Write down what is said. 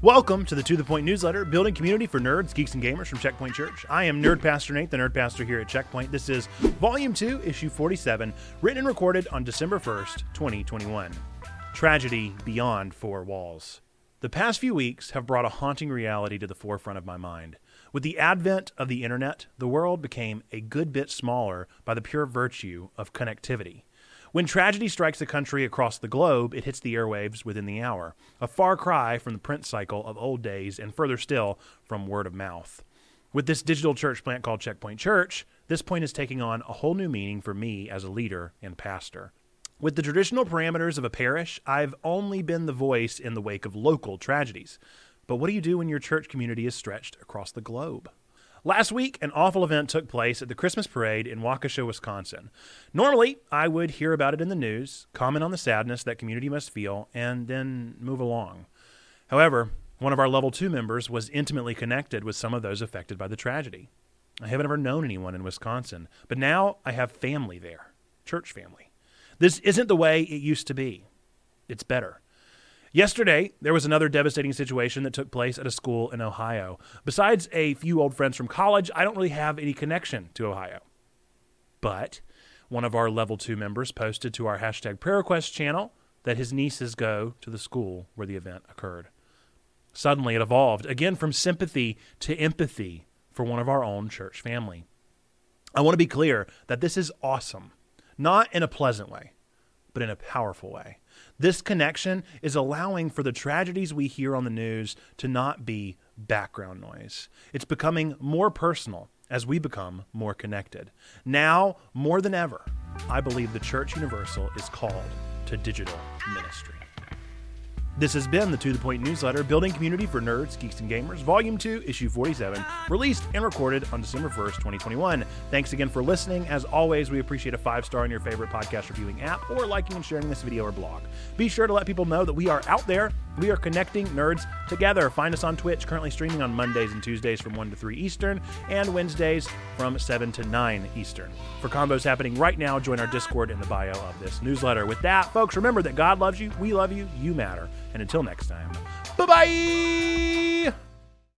Welcome to the To The Point newsletter, building community for nerds, geeks, and gamers from Checkpoint Church. I am Nerd Pastor Nate, the Nerd Pastor here at Checkpoint. This is Volume 2, Issue 47, written and recorded on December 1st, 2021. Tragedy Beyond Four Walls. The past few weeks have brought a haunting reality to the forefront of my mind. With the advent of the internet, the world became a good bit smaller by the pure virtue of connectivity. When tragedy strikes a country across the globe, it hits the airwaves within the hour, a far cry from the print cycle of old days and further still from word of mouth. With this digital church plant called Checkpoint Church, this point is taking on a whole new meaning for me as a leader and pastor. With the traditional parameters of a parish, I've only been the voice in the wake of local tragedies. But what do you do when your church community is stretched across the globe? Last week, an awful event took place at the Christmas parade in Waukesha, Wisconsin. Normally, I would hear about it in the news, comment on the sadness that community must feel, and then move along. However, one of our level 2 members was intimately connected with some of those affected by the tragedy. I haven't ever known anyone in Wisconsin, but now I have family there, church family. This isn't the way it used to be. It's better. Yesterday, there was another devastating situation that took place at a school in Ohio. Besides a few old friends from college, I don't really have any connection to Ohio. But one of our level two members posted to our hashtag prayer request channel that his nieces go to the school where the event occurred. Suddenly, it evolved again from sympathy to empathy for one of our own church family. I want to be clear that this is awesome, not in a pleasant way, but in a powerful way. This connection is allowing for the tragedies we hear on the news to not be background noise. It's becoming more personal as we become more connected. Now, more than ever, I believe the Church Universal is called to digital ministry. This has been the To The Point newsletter, Building Community for Nerds, Geeks, and Gamers, Volume 2, Issue 47, released and recorded on December 1st, 2021. Thanks again for listening. As always, we appreciate a five star on your favorite podcast reviewing app or liking and sharing this video or blog. Be sure to let people know that we are out there. We are connecting nerds together. Find us on Twitch, currently streaming on Mondays and Tuesdays from 1 to 3 Eastern, and Wednesdays from 7 to 9 Eastern. For combos happening right now, join our Discord in the bio of this newsletter. With that, folks, remember that God loves you, we love you, you matter. And until next time, bye bye!